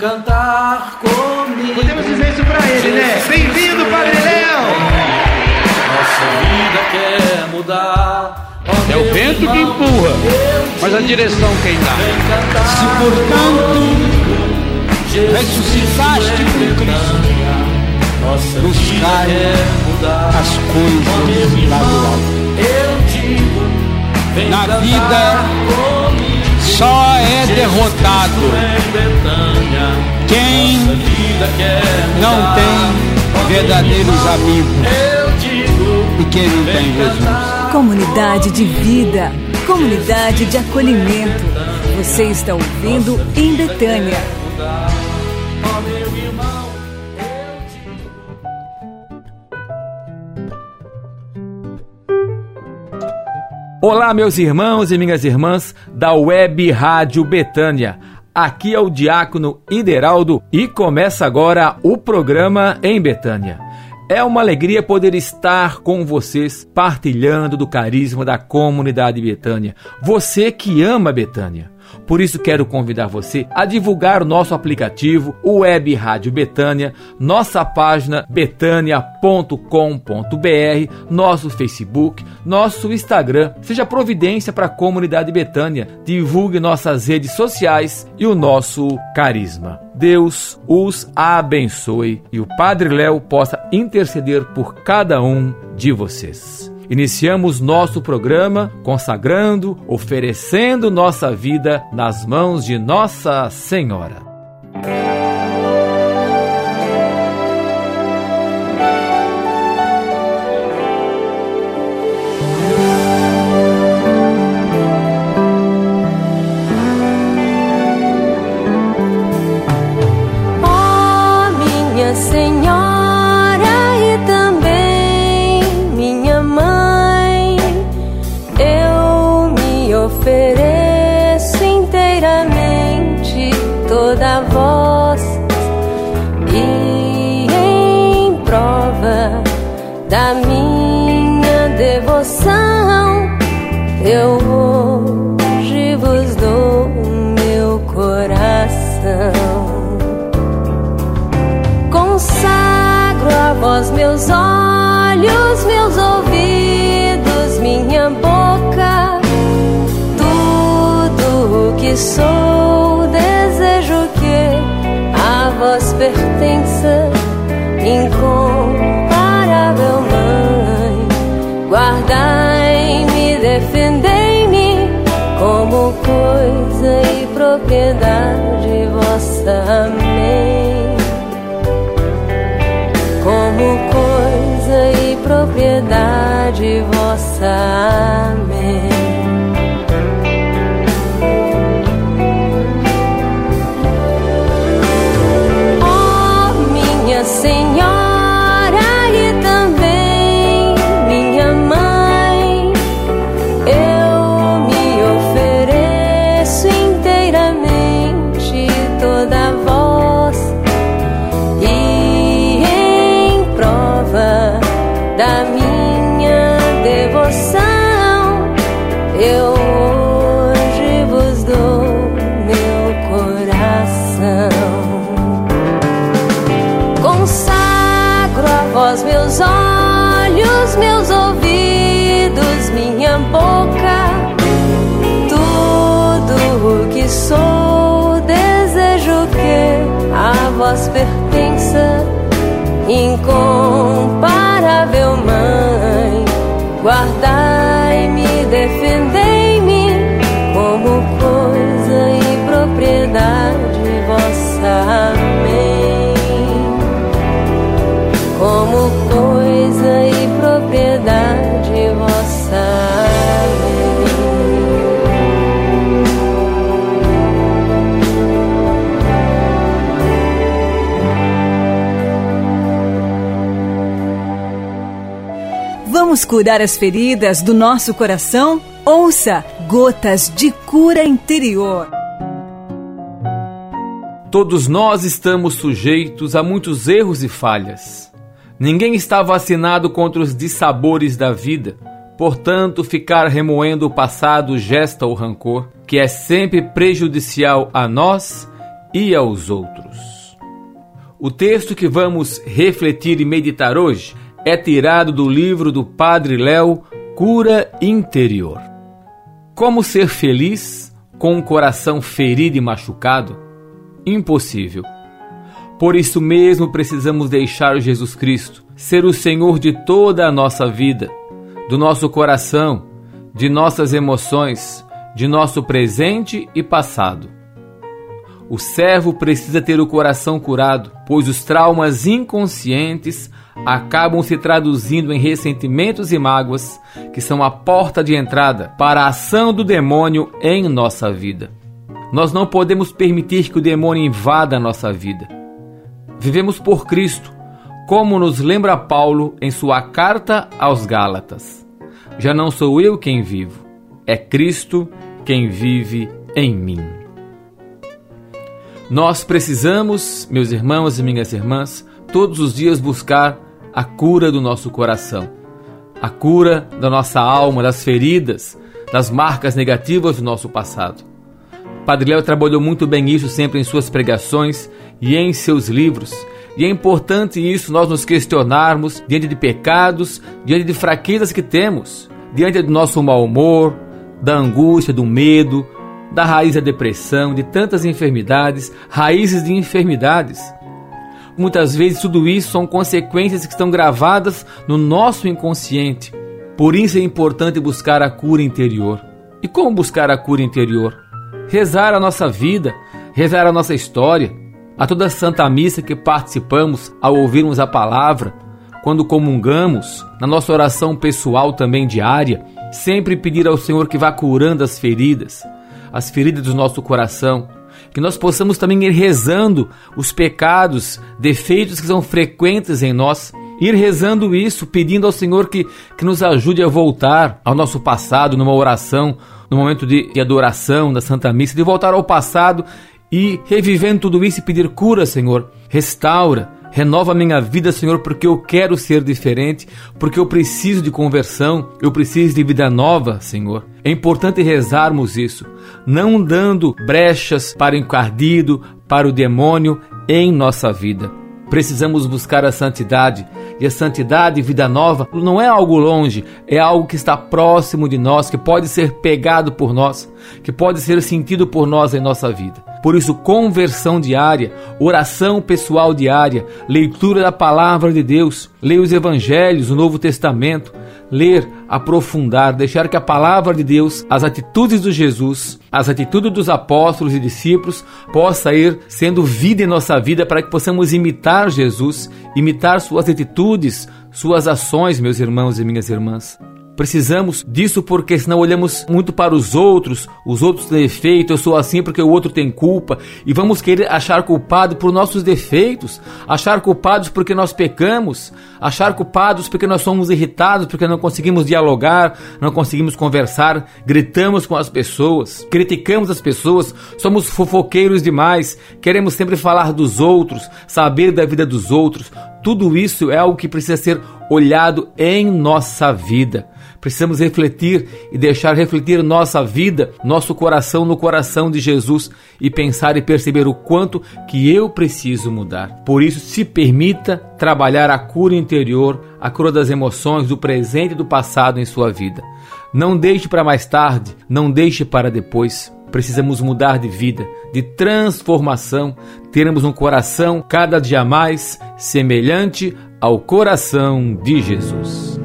cantar comigo. Podemos dizer isso pra ele, né? Bem-vindo, Padre Léo! Nossa vida quer mudar. É o vento que empurra, mas a direção quem dá. Se portanto ressuscitaste com Cristo, buscai as coisas lá do alto. Na vida só é derrotado quem não tem verdadeiros amigos e quem não tem Jesus. Comunidade de vida, comunidade de acolhimento. Você está ouvindo em Betânia. Olá, meus irmãos e minhas irmãs da Web Rádio Betânia. Aqui é o Diácono Ideraldo e começa agora o programa em Betânia. É uma alegria poder estar com vocês partilhando do carisma da comunidade Betânia. Você que ama Betânia. Por isso quero convidar você a divulgar o nosso aplicativo, Web Rádio Betânia, nossa página betânia.com.br, nosso Facebook, nosso Instagram. Seja providência para a comunidade Betânia. Divulgue nossas redes sociais e o nosso carisma. Deus os abençoe e o Padre Léo possa interceder por cada um de vocês. Iniciamos nosso programa consagrando, oferecendo nossa vida nas mãos de Nossa Senhora. Eu vossa. 我 curar as feridas do nosso coração? Ouça Gotas de Cura Interior. Todos nós estamos sujeitos a muitos erros e falhas. Ninguém está vacinado contra os dissabores da vida. Portanto, ficar remoendo o passado gesta o rancor, que é sempre prejudicial a nós e aos outros. O texto que vamos refletir e meditar hoje é tirado do livro do Padre Léo Cura Interior. Como ser feliz com um coração ferido e machucado? Impossível. Por isso mesmo precisamos deixar Jesus Cristo ser o Senhor de toda a nossa vida, do nosso coração, de nossas emoções, de nosso presente e passado. O servo precisa ter o coração curado, pois os traumas inconscientes acabam se traduzindo em ressentimentos e mágoas, que são a porta de entrada para a ação do demônio em nossa vida. Nós não podemos permitir que o demônio invada a nossa vida. Vivemos por Cristo, como nos lembra Paulo em sua carta aos Gálatas. Já não sou eu quem vivo, é Cristo quem vive em mim. Nós precisamos, meus irmãos e minhas irmãs, todos os dias buscar a cura do nosso coração, a cura da nossa alma, das feridas, das marcas negativas do nosso passado. Padre Léo trabalhou muito bem isso sempre em suas pregações e em seus livros. E é importante isso nós nos questionarmos diante de pecados, diante de fraquezas que temos, diante do nosso mau humor, da angústia, do medo, da raiz da depressão, de tantas enfermidades, raízes de enfermidades. Muitas vezes tudo isso são consequências que estão gravadas no nosso inconsciente. Por isso é importante buscar a cura interior. E como buscar a cura interior? Rezar a nossa vida, rezar a nossa história, a toda Santa Missa que participamos ao ouvirmos a palavra, quando comungamos, na nossa oração pessoal também diária, sempre pedir ao Senhor que vá curando as feridas, as feridas do nosso coração, que nós possamos também ir rezando os pecados, defeitos que são frequentes em nós, ir rezando isso, pedindo ao Senhor que, que nos ajude a voltar ao nosso passado numa oração, no momento de, de adoração da Santa Missa, de voltar ao passado e revivendo tudo isso e pedir cura, Senhor. Restaura, Renova minha vida, Senhor, porque eu quero ser diferente, porque eu preciso de conversão, eu preciso de vida nova, Senhor. É importante rezarmos isso, não dando brechas para o encardido, para o demônio em nossa vida. Precisamos buscar a santidade. E a santidade, vida nova, não é algo longe, é algo que está próximo de nós, que pode ser pegado por nós, que pode ser sentido por nós em nossa vida. Por isso, conversão diária, oração pessoal diária, leitura da palavra de Deus, ler os evangelhos, o Novo Testamento, ler, aprofundar, deixar que a palavra de Deus, as atitudes de Jesus, as atitudes dos apóstolos e discípulos possa ir sendo vida em nossa vida para que possamos imitar Jesus, imitar suas atitudes, suas ações, meus irmãos e minhas irmãs. Precisamos disso porque senão olhamos muito para os outros, os outros têm defeito, eu sou assim porque o outro tem culpa, e vamos querer achar culpado por nossos defeitos, achar culpados porque nós pecamos, achar culpados porque nós somos irritados, porque não conseguimos dialogar, não conseguimos conversar, gritamos com as pessoas, criticamos as pessoas, somos fofoqueiros demais, queremos sempre falar dos outros, saber da vida dos outros. Tudo isso é algo que precisa ser olhado em nossa vida. Precisamos refletir e deixar refletir nossa vida, nosso coração no coração de Jesus e pensar e perceber o quanto que eu preciso mudar. Por isso, se permita trabalhar a cura interior, a cura das emoções, do presente e do passado em sua vida. Não deixe para mais tarde, não deixe para depois. Precisamos mudar de vida, de transformação, termos um coração cada dia mais semelhante ao coração de Jesus.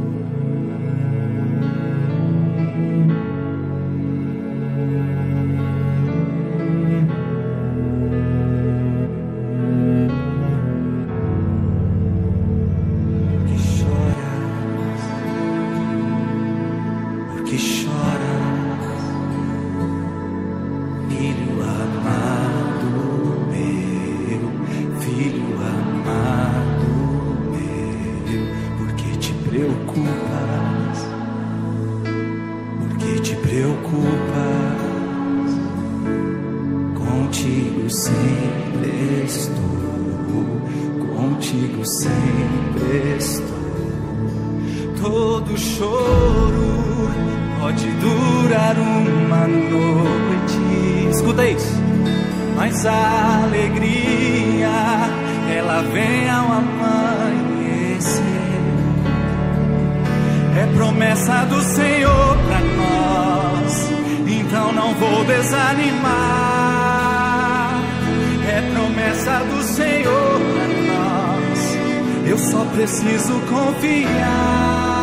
não vou desanimar. É promessa do Senhor para nós. Eu só preciso confiar.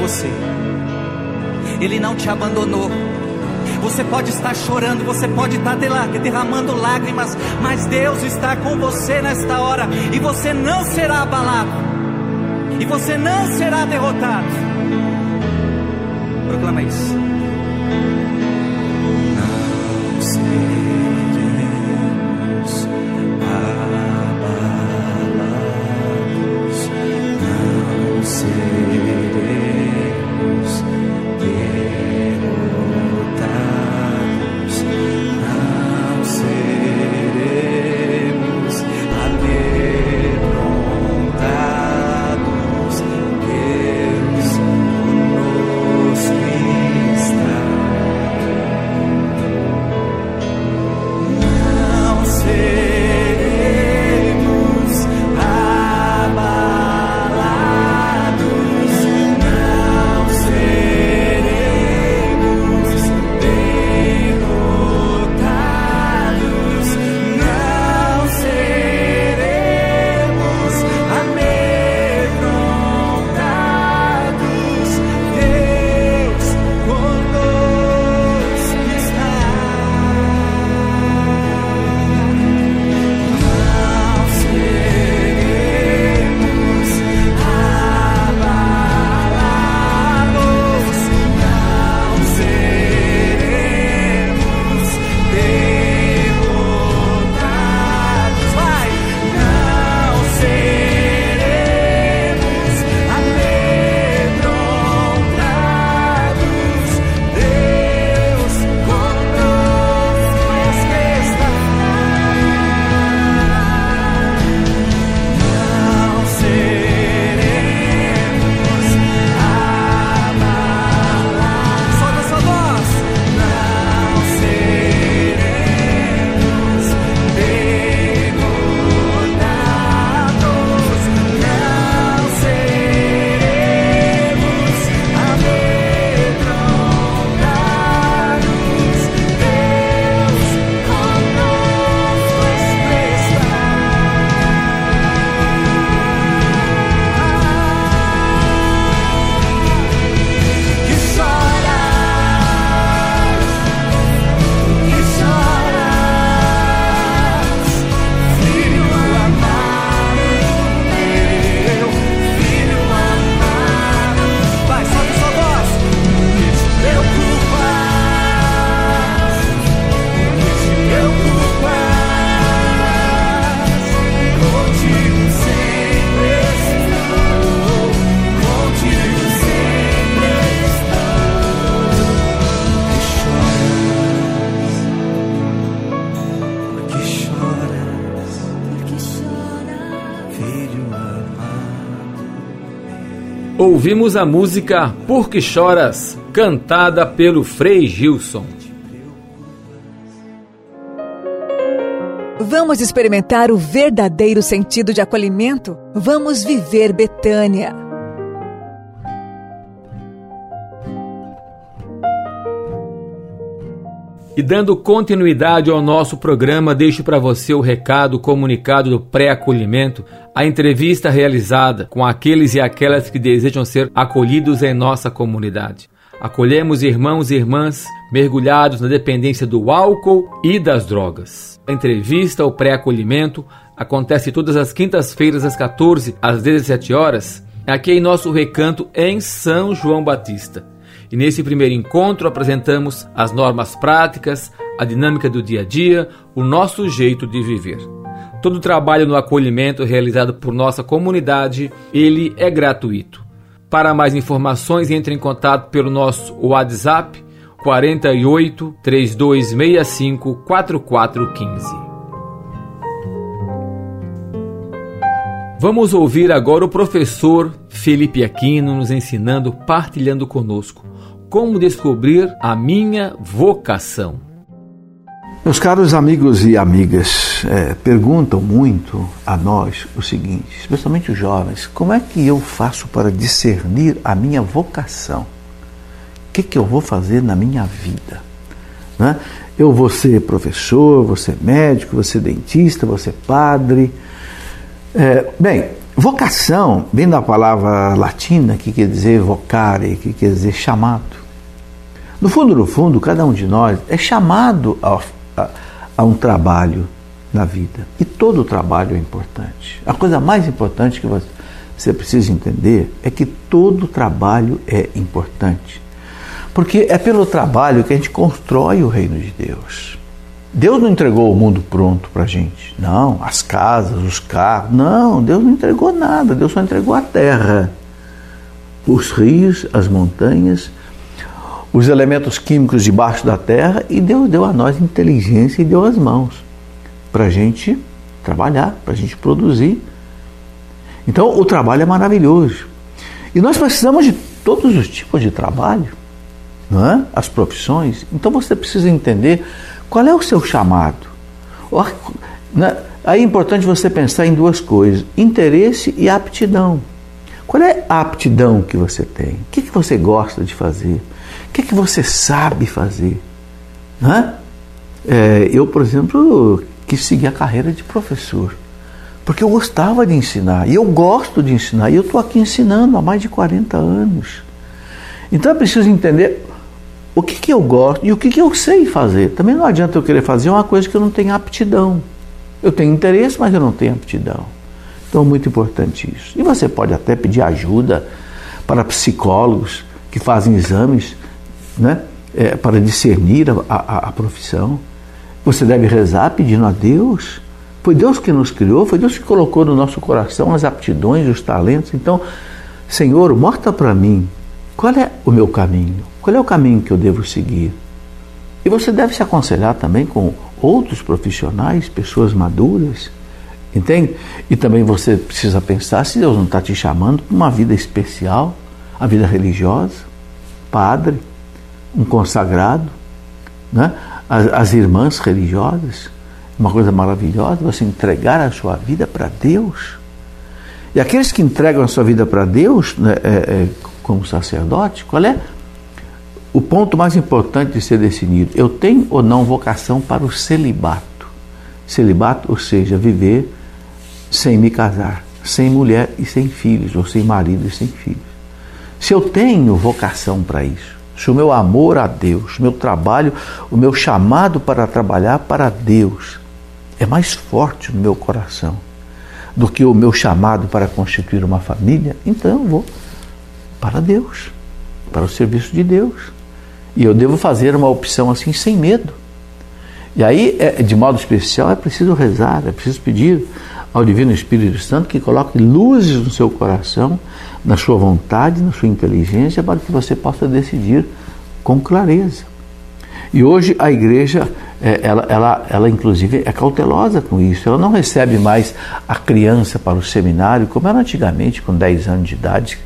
você. Ele não te abandonou. Você pode estar chorando, você pode estar derramando lágrimas, mas Deus está com você nesta hora e você não será abalado, e você não será derrotado. Proclama isso. Ouvimos a música Por que Choras, cantada pelo Frei Gilson. Vamos experimentar o verdadeiro sentido de acolhimento? Vamos viver Betânia. E dando continuidade ao nosso programa, deixo para você o recado comunicado do pré-acolhimento, a entrevista realizada com aqueles e aquelas que desejam ser acolhidos em nossa comunidade. Acolhemos irmãos e irmãs mergulhados na dependência do álcool e das drogas. A entrevista ou pré-acolhimento acontece todas as quintas-feiras às 14 às 17 horas, aqui em nosso recanto em São João Batista. E nesse primeiro encontro apresentamos as normas práticas, a dinâmica do dia a dia, o nosso jeito de viver. Todo o trabalho no acolhimento realizado por nossa comunidade, ele é gratuito. Para mais informações, entre em contato pelo nosso WhatsApp 48 3265 4415. Vamos ouvir agora o professor Felipe Aquino nos ensinando, partilhando conosco como descobrir a minha vocação. Meus caros amigos e amigas, é, perguntam muito a nós o seguinte, especialmente os jovens: como é que eu faço para discernir a minha vocação? O que, que eu vou fazer na minha vida? Né? Eu vou ser professor, vou ser médico, vou ser dentista, vou ser padre. É, bem, vocação vem da palavra latina que quer dizer vocare, que quer dizer chamado. No fundo, no fundo, cada um de nós é chamado a, a, a um trabalho na vida. E todo trabalho é importante. A coisa mais importante que você, você precisa entender é que todo trabalho é importante. Porque é pelo trabalho que a gente constrói o reino de Deus. Deus não entregou o mundo pronto para a gente. Não, as casas, os carros. Não, Deus não entregou nada. Deus só entregou a terra, os rios, as montanhas os elementos químicos debaixo da terra e Deus deu a nós inteligência e deu as mãos para a gente trabalhar, para a gente produzir. Então o trabalho é maravilhoso. E nós precisamos de todos os tipos de trabalho, não é? as profissões. Então você precisa entender qual é o seu chamado. Né? Aí é importante você pensar em duas coisas: interesse e aptidão. Qual é a aptidão que você tem? O que, que você gosta de fazer? O que, que você sabe fazer? Né? É, eu, por exemplo, quis seguir a carreira de professor, porque eu gostava de ensinar, e eu gosto de ensinar, e eu estou aqui ensinando há mais de 40 anos. Então é preciso entender o que, que eu gosto e o que, que eu sei fazer. Também não adianta eu querer fazer uma coisa que eu não tenho aptidão. Eu tenho interesse, mas eu não tenho aptidão. Então é muito importante isso. E você pode até pedir ajuda para psicólogos que fazem exames né, é, para discernir a, a, a profissão. Você deve rezar pedindo a Deus. Foi Deus que nos criou, foi Deus que colocou no nosso coração as aptidões, os talentos. Então, Senhor, mostra para mim qual é o meu caminho, qual é o caminho que eu devo seguir. E você deve se aconselhar também com outros profissionais, pessoas maduras, entende? E também você precisa pensar se Deus não está te chamando para uma vida especial, a vida religiosa, padre, um consagrado, né? as, as irmãs religiosas, uma coisa maravilhosa, você entregar a sua vida para Deus. E aqueles que entregam a sua vida para Deus, né, é, é, como sacerdote, qual é o ponto mais importante de ser decidido? Eu tenho ou não vocação para o celibato? Celibato, ou seja, viver sem me casar, sem mulher e sem filhos, ou sem marido e sem filhos. Se eu tenho vocação para isso, se o meu amor a Deus, o meu trabalho, o meu chamado para trabalhar para Deus é mais forte no meu coração do que o meu chamado para constituir uma família, então eu vou para Deus, para o serviço de Deus. E eu devo fazer uma opção assim sem medo. E aí, é, de modo especial, é preciso rezar, é preciso pedir ao Divino Espírito Santo que coloque luzes no seu coração na sua vontade, na sua inteligência, para que você possa decidir com clareza. E hoje a igreja, ela, ela, ela inclusive é cautelosa com isso. Ela não recebe mais a criança para o seminário, como era antigamente, com 10 anos de idade,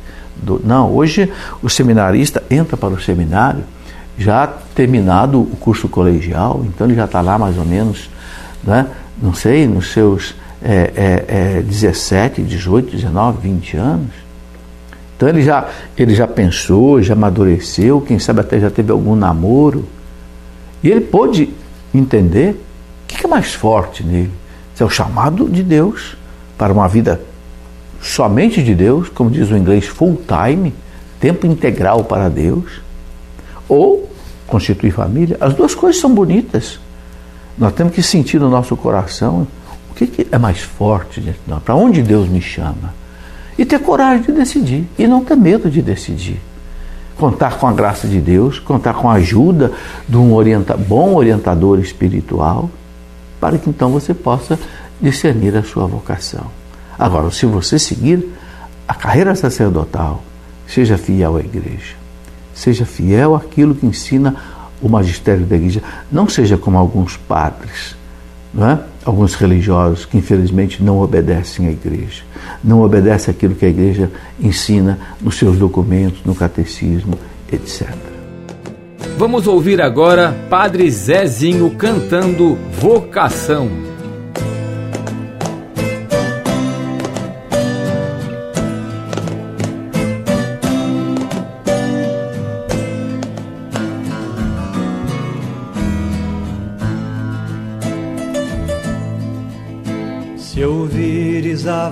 não, hoje o seminarista entra para o seminário já terminado o curso colegial, então ele já está lá mais ou menos, né, não sei, nos seus é, é, é, 17, 18, 19, 20 anos. Então ele já, ele já pensou, já amadureceu, quem sabe até já teve algum namoro. E ele pôde entender o que é mais forte nele. Isso é o chamado de Deus para uma vida somente de Deus, como diz o inglês, full time, tempo integral para Deus, ou constituir família. As duas coisas são bonitas. Nós temos que sentir no nosso coração o que, é mais forte, para onde Deus me chama. E ter coragem de decidir, e não ter medo de decidir. Contar com a graça de Deus, contar com a ajuda de um orienta, bom orientador espiritual, para que então você possa discernir a sua vocação. Agora, se você seguir a carreira sacerdotal, seja fiel à igreja, seja fiel àquilo que ensina o magistério da igreja. Não seja como alguns padres, não é? Alguns religiosos que infelizmente não obedecem à igreja, não obedecem aquilo que a igreja ensina nos seus documentos, no catecismo, etc. Vamos ouvir agora Padre Zezinho cantando Vocação.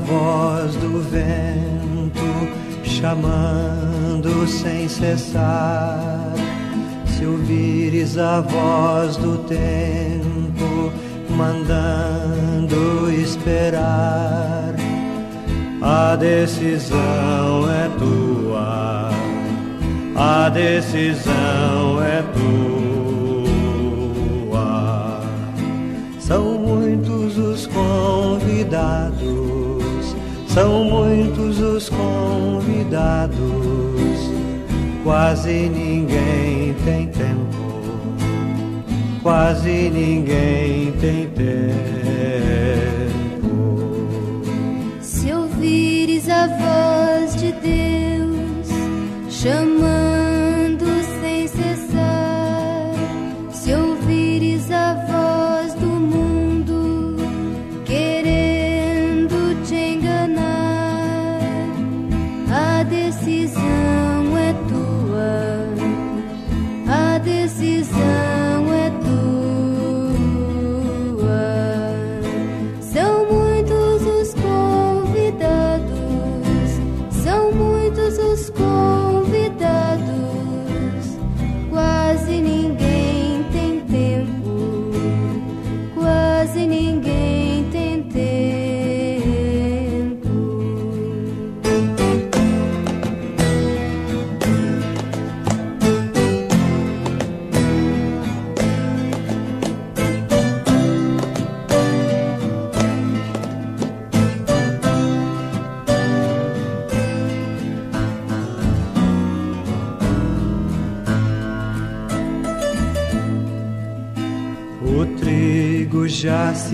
Voz do vento chamando sem cessar, se ouvires a voz do tempo mandando esperar, a decisão é tua, a decisão é tua. São muitos os convidados, são muitos os convidados, quase ninguém tem tempo, quase ninguém tem tempo. Se ouvires a voz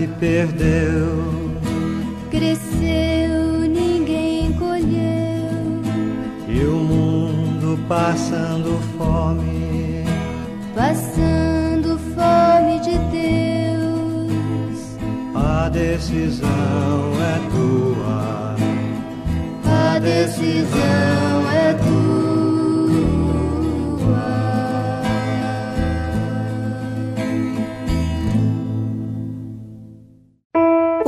se perdeu, Cresceu, ninguém colheu, e o mundo passando fome. passando fome de Deus. A decisão é tua, A decisão é tua.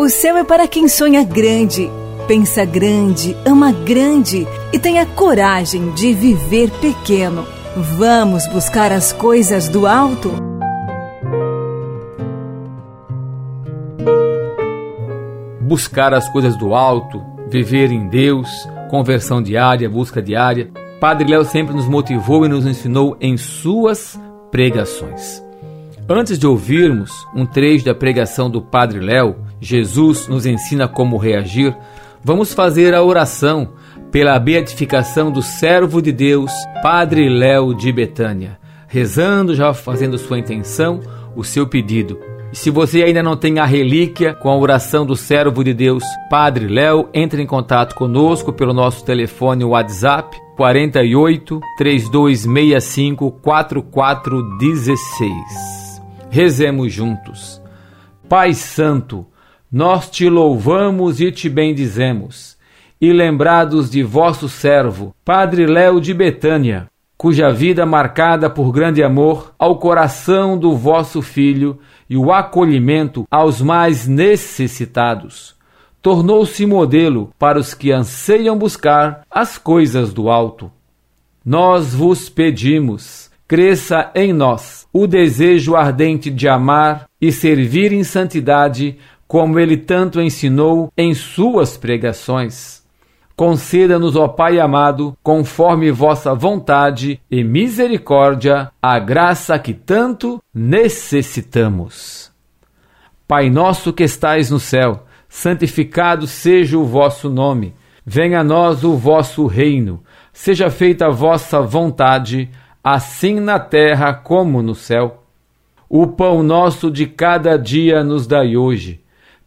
O céu é para quem sonha grande, pensa grande, ama grande e tem a coragem de viver pequeno. Vamos buscar as coisas do alto? buscar as coisas do alto, viver em Deus, conversão diária, busca diária. Padre Léo sempre nos motivou e nos ensinou em suas pregações. Antes de ouvirmos um trecho da pregação do Padre Léo, Jesus nos ensina como reagir. Vamos fazer a oração pela beatificação do servo de Deus, Padre Léo de Betânia, rezando já fazendo sua intenção, o seu pedido. E se você ainda não tem a relíquia com a oração do servo de Deus, Padre Léo, entre em contato conosco pelo nosso telefone WhatsApp 48 3265 4416. Rezemos juntos. Pai Santo, nós te louvamos e te bendizemos. E lembrados de vosso servo, Padre Léo de Betânia, cuja vida marcada por grande amor ao coração do vosso filho e o acolhimento aos mais necessitados, tornou-se modelo para os que anseiam buscar as coisas do alto. Nós vos pedimos, cresça em nós o desejo ardente de amar e servir em santidade, como ele tanto ensinou em suas pregações. Conceda-nos, ó Pai amado, conforme vossa vontade e misericórdia, a graça que tanto necessitamos. Pai nosso que estais no céu, santificado seja o vosso nome. Venha a nós o vosso reino. Seja feita a vossa vontade, assim na terra como no céu. O pão nosso de cada dia nos dai hoje.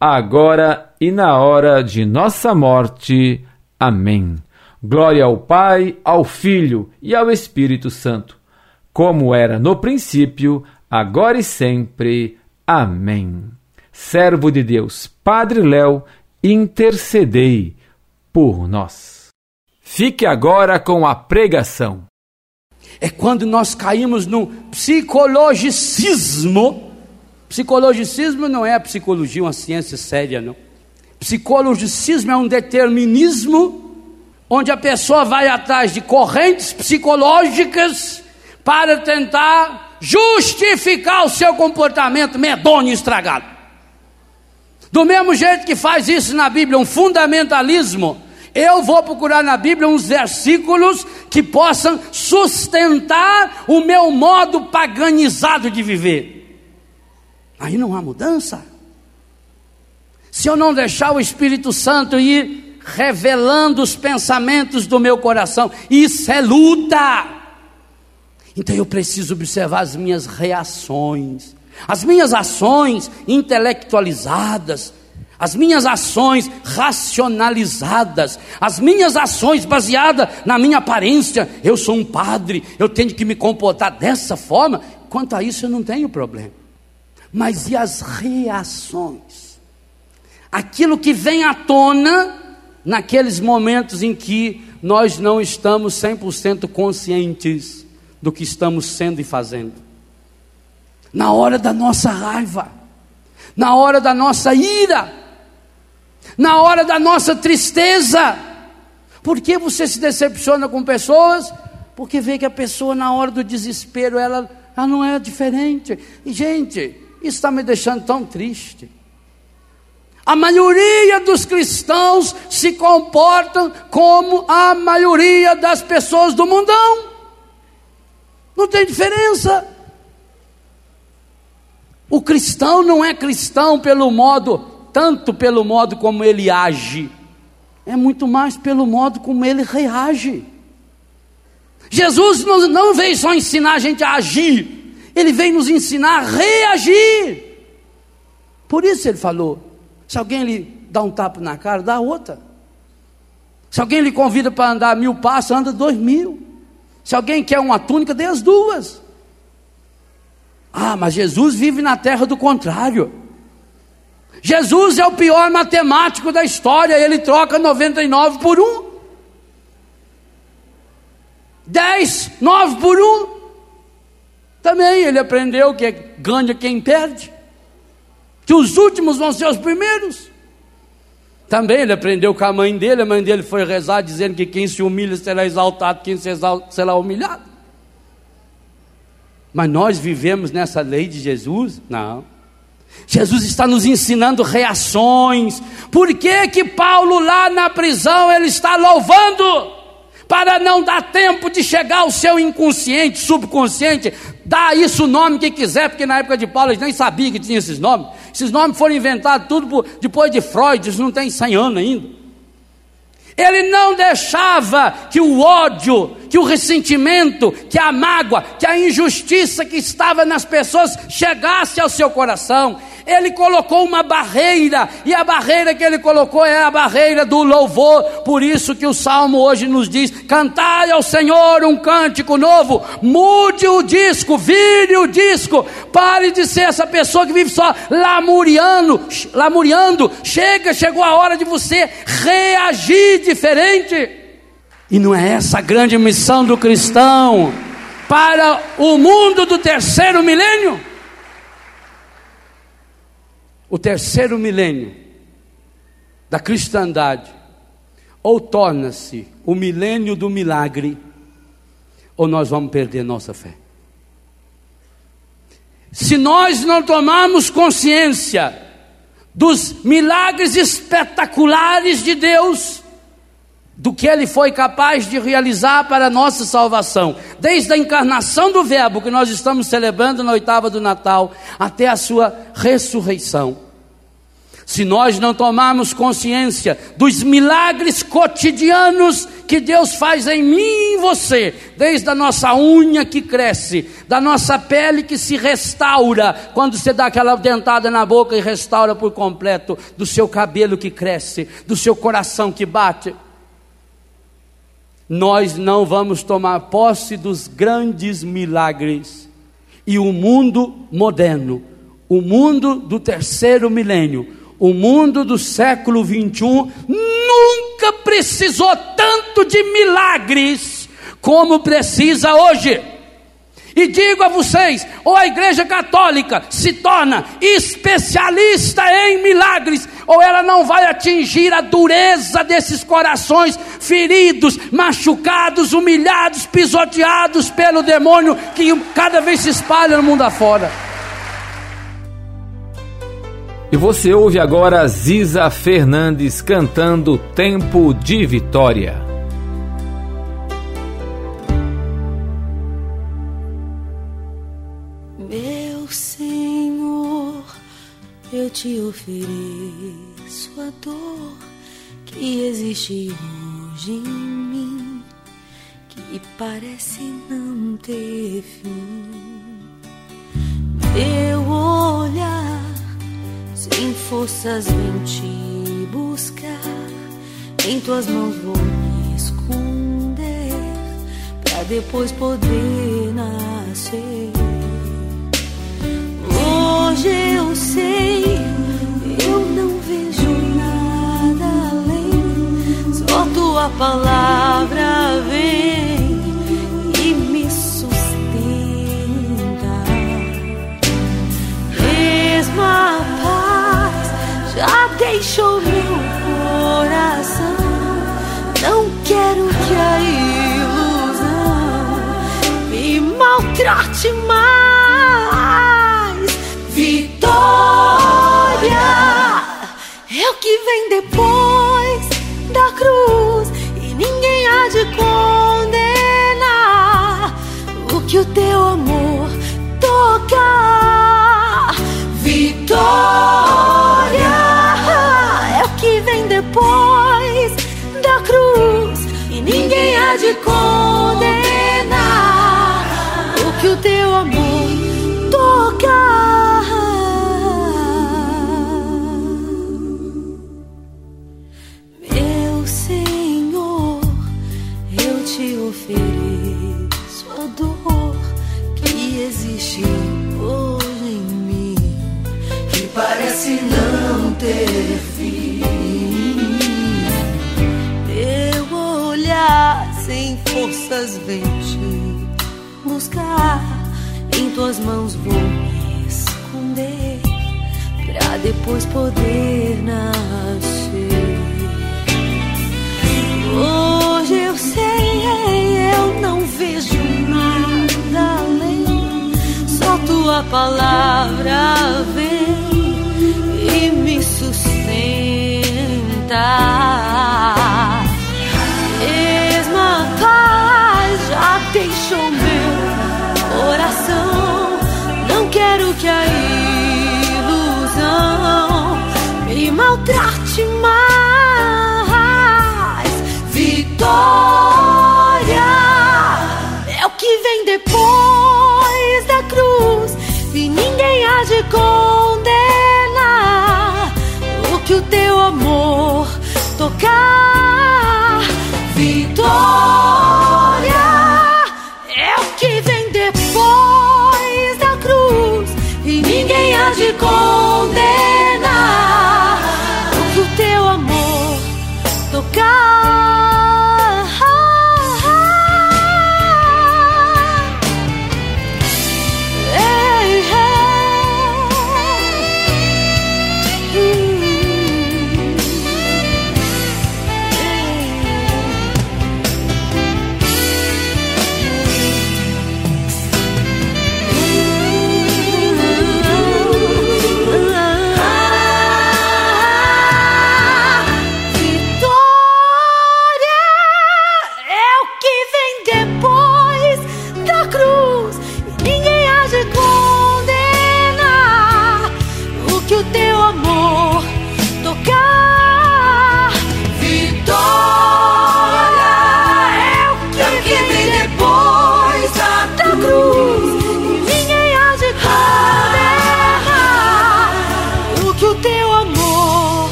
agora e na hora de nossa morte. Amém. Glória ao Pai, ao Filho e ao Espírito Santo, como era no princípio, agora e sempre. Amém. Servo de Deus, Padre Léo, intercedei por nós. Fique agora com a pregação. É quando nós caímos no psicologicismo. Psicologicismo não é a psicologia uma ciência séria, não. Psicologicismo é um determinismo onde a pessoa vai atrás de correntes psicológicas para tentar justificar o seu comportamento medonho e estragado. Do mesmo jeito que faz isso na Bíblia, um fundamentalismo, eu vou procurar na Bíblia uns versículos que possam sustentar o meu modo paganizado de viver. Aí não há mudança. Se eu não deixar o Espírito Santo ir revelando os pensamentos do meu coração, isso é luta. Então eu preciso observar as minhas reações, as minhas ações intelectualizadas, as minhas ações racionalizadas, as minhas ações baseadas na minha aparência. Eu sou um padre, eu tenho que me comportar dessa forma. Quanto a isso eu não tenho problema. Mas e as reações? Aquilo que vem à tona naqueles momentos em que nós não estamos 100% conscientes do que estamos sendo e fazendo. Na hora da nossa raiva, na hora da nossa ira, na hora da nossa tristeza. Por que você se decepciona com pessoas? Porque vê que a pessoa, na hora do desespero, ela, ela não é diferente. E, gente, isso está me deixando tão triste. A maioria dos cristãos se comportam como a maioria das pessoas do mundão. Não tem diferença. O cristão não é cristão pelo modo, tanto pelo modo como ele age, é muito mais pelo modo como ele reage. Jesus não, veio só ensinar a gente a agir, ele veio nos ensinar a reagir. Por isso ele falou: se alguém lhe dá um tapa na cara, dá outra. Se alguém lhe convida para andar mil passos, anda dois mil. Se alguém quer uma túnica, dê as duas. Ah, mas Jesus vive na terra do contrário. Jesus é o pior matemático da história, ele troca 99 por 1. 10, 9 por 1. Também ele aprendeu que ganha quem perde. Que os últimos vão ser os primeiros. Também ele aprendeu com a mãe dele, a mãe dele foi rezar dizendo que quem se humilha será exaltado, quem se exalta será humilhado. Mas nós vivemos nessa lei de Jesus? Não. Jesus está nos ensinando reações. Por que que Paulo lá na prisão ele está louvando? Para não dar tempo de chegar ao seu inconsciente, subconsciente, dá isso o nome que quiser, porque na época de Paulo eles nem sabiam que tinha esses nomes. Esses nomes foram inventados tudo por, depois de Freud, isso não tem 100 anos ainda. Ele não deixava que o ódio, que o ressentimento, que a mágoa, que a injustiça que estava nas pessoas chegasse ao seu coração. Ele colocou uma barreira, e a barreira que ele colocou é a barreira do louvor. Por isso que o salmo hoje nos diz: cantai ao Senhor um cântico novo, mude o disco, vire o disco, pare de ser essa pessoa que vive só lamuriando, lamuriando. Chega, chegou a hora de você reagir diferente. E não é essa a grande missão do cristão para o mundo do terceiro milênio? O terceiro milênio da cristandade, ou torna-se o milênio do milagre, ou nós vamos perder nossa fé. Se nós não tomarmos consciência dos milagres espetaculares de Deus, do que ele foi capaz de realizar para a nossa salvação, desde a encarnação do Verbo que nós estamos celebrando na oitava do Natal, até a sua ressurreição. Se nós não tomarmos consciência dos milagres cotidianos que Deus faz em mim e em você, desde a nossa unha que cresce, da nossa pele que se restaura, quando você dá aquela dentada na boca e restaura por completo, do seu cabelo que cresce, do seu coração que bate, nós não vamos tomar posse dos grandes milagres. E o mundo moderno, o mundo do terceiro milênio, o mundo do século 21 nunca precisou tanto de milagres como precisa hoje. E digo a vocês, ou a Igreja Católica se torna especialista em milagres, ou ela não vai atingir a dureza desses corações feridos, machucados, humilhados, pisoteados pelo demônio que cada vez se espalha no mundo afora. E você ouve agora Ziza Fernandes cantando Tempo de Vitória. Eu te ofereço a dor que existe hoje em mim, que parece não ter fim. Meu olhar sem forças vem te buscar, em tuas mãos vou me esconder, pra depois poder nascer. Sei, eu não vejo nada além. Só tua palavra vem e me sustenta. Mesmo a paz já deixou meu coração. Não quero que a ilusão me maltrate mais vem depois da cruz e ninguém há de condenar o que o teu amor toca. Vitória é o que vem depois da cruz e ninguém há de condenar o que o teu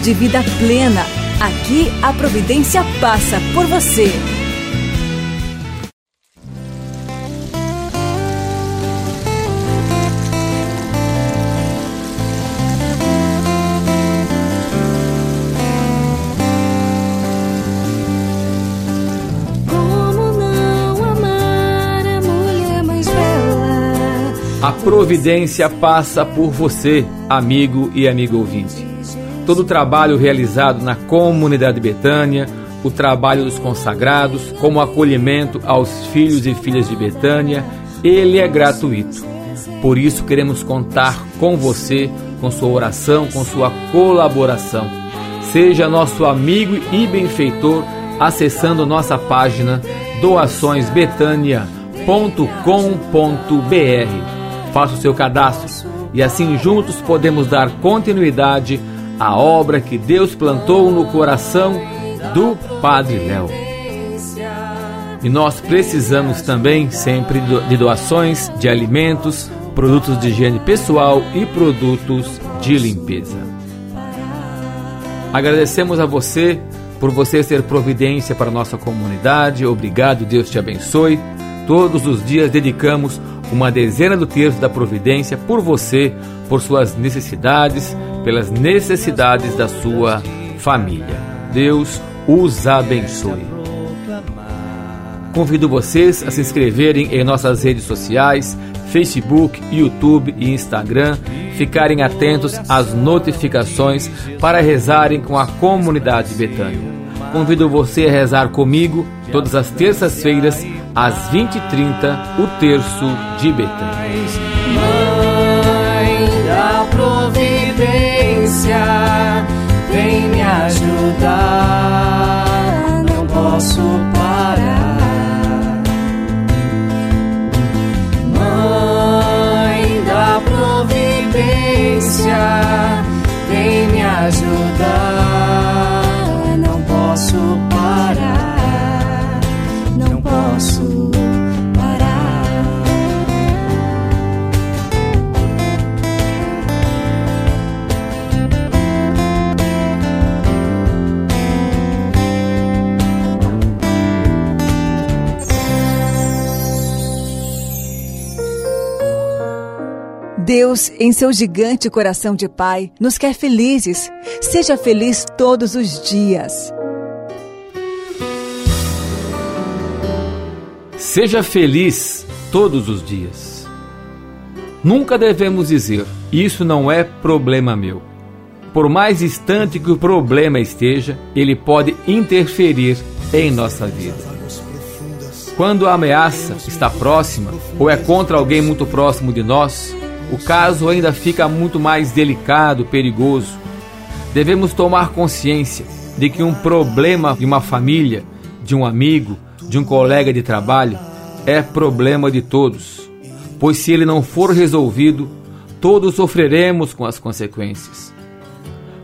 De vida plena. Aqui a providência passa por você. Como não amar a mulher mais bela? A providência passa por você, amigo e amigo ouvinte. Todo o trabalho realizado na comunidade Betânia, o trabalho dos consagrados, como acolhimento aos filhos e filhas de Betânia, ele é gratuito. Por isso queremos contar com você, com sua oração, com sua colaboração. Seja nosso amigo e benfeitor acessando nossa página doaçõesbetânia.com.br. Faça o seu cadastro e assim juntos podemos dar continuidade à obra que Deus plantou no coração do Padre Léo. E nós precisamos também sempre de doações de alimentos, produtos de higiene pessoal e produtos de limpeza. Agradecemos a você por você ser providência para a nossa comunidade. Obrigado, Deus te abençoe. Todos os dias dedicamos uma dezena do terço da providência por você, por suas necessidades, pelas necessidades da sua família. Deus os abençoe. Convido vocês a se inscreverem em nossas redes sociais, Facebook, YouTube e Instagram, ficarem atentos às notificações para rezarem com a comunidade Betânia. Convido você a rezar comigo todas as terças-feiras às 20h30 o terço de Betânia. Mãe da providência, ajudar. Não posso parar. Mãe da providência, Deus, em seu gigante coração de Pai, nos quer felizes. Seja feliz todos os dias. Seja feliz todos os dias. Nunca devemos dizer: Isso não é problema meu. Por mais distante que o problema esteja, ele pode interferir em nossa vida. Quando a ameaça está próxima ou é contra alguém muito próximo de nós, o caso ainda fica muito mais delicado, perigoso. Devemos tomar consciência de que um problema de uma família, de um amigo, de um colega de trabalho é problema de todos, pois se ele não for resolvido, todos sofreremos com as consequências.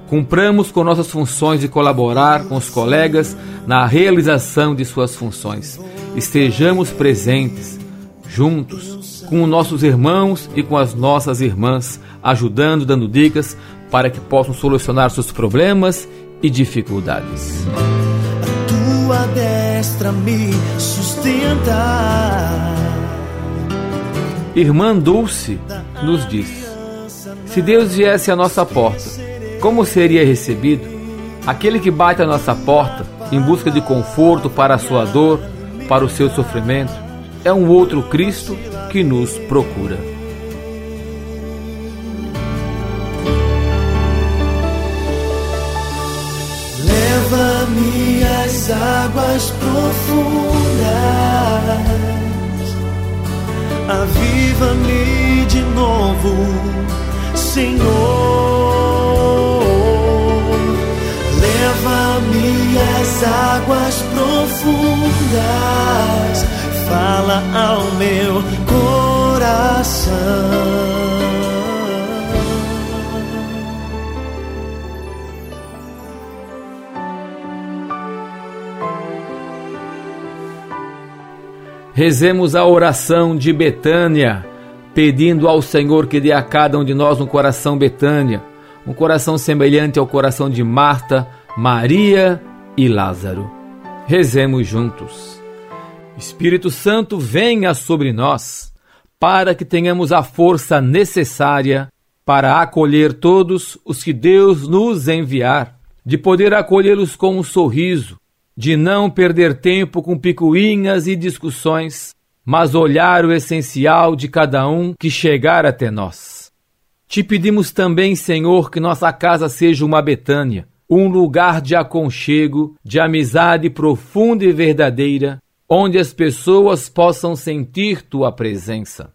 Cumpramos com nossas funções de colaborar com os colegas na realização de suas funções. Estejamos presentes, juntos, com nossos irmãos e com as nossas irmãs, ajudando, dando dicas para que possam solucionar seus problemas e dificuldades. A tua destra me sustenta. Irmã Dulce nos diz: Se Deus viesse à nossa porta, como seria recebido? Aquele que bate à nossa porta em busca de conforto para a sua dor, para o seu sofrimento, é um outro Cristo que nos procura. Leva-me às águas profundas, aviva-me de novo, Senhor. Leva-me às águas profundas, fala ao meu coração. Rezemos a oração de Betânia, pedindo ao Senhor que dê a cada um de nós um coração Betânia, um coração semelhante ao coração de Marta, Maria e Lázaro. Rezemos juntos. Espírito Santo, venha sobre nós, para que tenhamos a força necessária para acolher todos os que Deus nos enviar, de poder acolhê-los com um sorriso, de não perder tempo com picuinhas e discussões, mas olhar o essencial de cada um que chegar até nós. Te pedimos também, Senhor, que nossa casa seja uma Betânia, um lugar de aconchego, de amizade profunda e verdadeira, onde as pessoas possam sentir tua presença.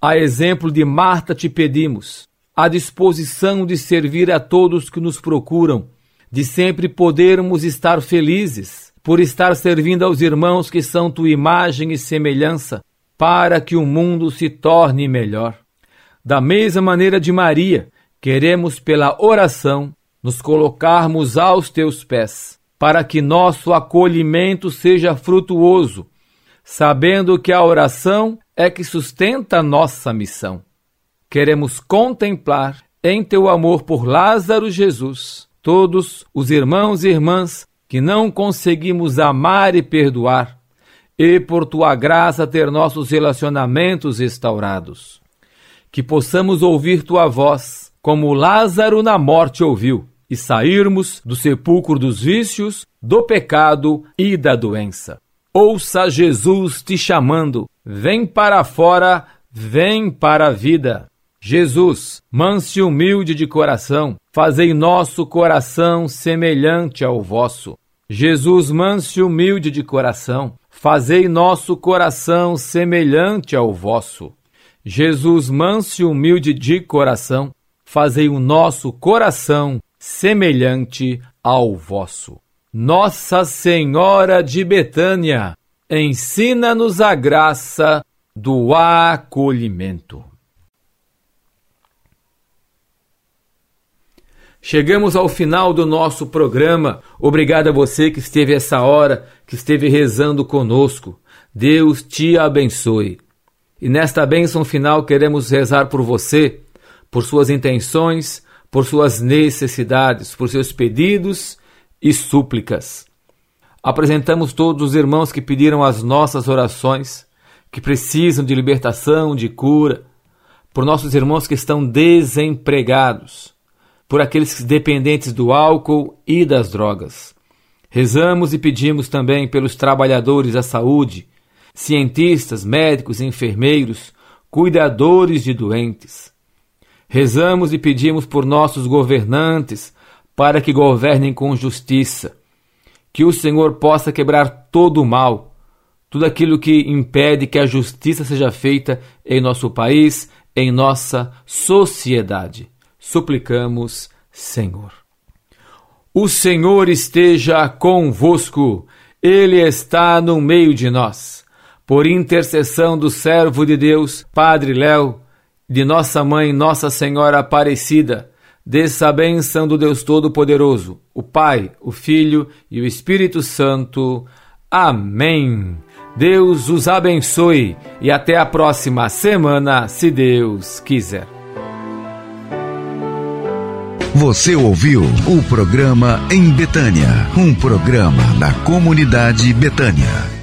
A exemplo de Marta, te pedimos a disposição de servir a todos que nos procuram, de sempre podermos estar felizes por estar servindo aos irmãos que são tua imagem e semelhança, para que o mundo se torne melhor. Da mesma maneira de Maria, queremos pela oração nos colocarmos aos teus pés, para que nosso acolhimento seja frutuoso, sabendo que a oração é que sustenta nossa missão. Queremos contemplar em teu amor por Lázaro Jesus todos os irmãos e irmãs que não conseguimos amar e perdoar, e por tua graça ter nossos relacionamentos restaurados. Que possamos ouvir tua voz, como Lázaro na morte ouviu, e sairmos do sepulcro dos vícios, do pecado e da doença. Ouça Jesus te chamando, vem para fora, vem para a vida. Jesus, manso e humilde de coração, fazei nosso coração semelhante ao vosso. Jesus, manso e humilde de coração, fazei nosso coração semelhante ao vosso. Jesus, manso e humilde de coração, fazei o nosso coração semelhante ao vosso. Nossa Senhora de Betânia, ensina-nos a graça do acolhimento. Chegamos ao final do nosso programa. Obrigado a você que esteve essa hora, que esteve rezando conosco. Deus te abençoe. E nesta bênção final queremos rezar por você, por suas intenções, por suas necessidades, por seus pedidos e súplicas. Apresentamos todos os irmãos que pediram as nossas orações, que precisam de libertação, de cura, por nossos irmãos que estão desempregados por aqueles dependentes do álcool e das drogas. Rezamos e pedimos também pelos trabalhadores da saúde, cientistas, médicos, enfermeiros, cuidadores de doentes. Rezamos e pedimos por nossos governantes para que governem com justiça. Que o Senhor possa quebrar todo o mal, tudo aquilo que impede que a justiça seja feita em nosso país, em nossa sociedade. Suplicamos, Senhor. O Senhor esteja convosco, Ele está no meio de nós. Por intercessão do servo de Deus, Padre Léo, de nossa mãe, Nossa Senhora Aparecida, dessa bênção do Deus Todo-Poderoso, o Pai, o Filho e o Espírito Santo. Amém. Deus os abençoe e até a próxima semana, se Deus quiser. Você ouviu o programa Em Betânia, um programa da comunidade Betânia.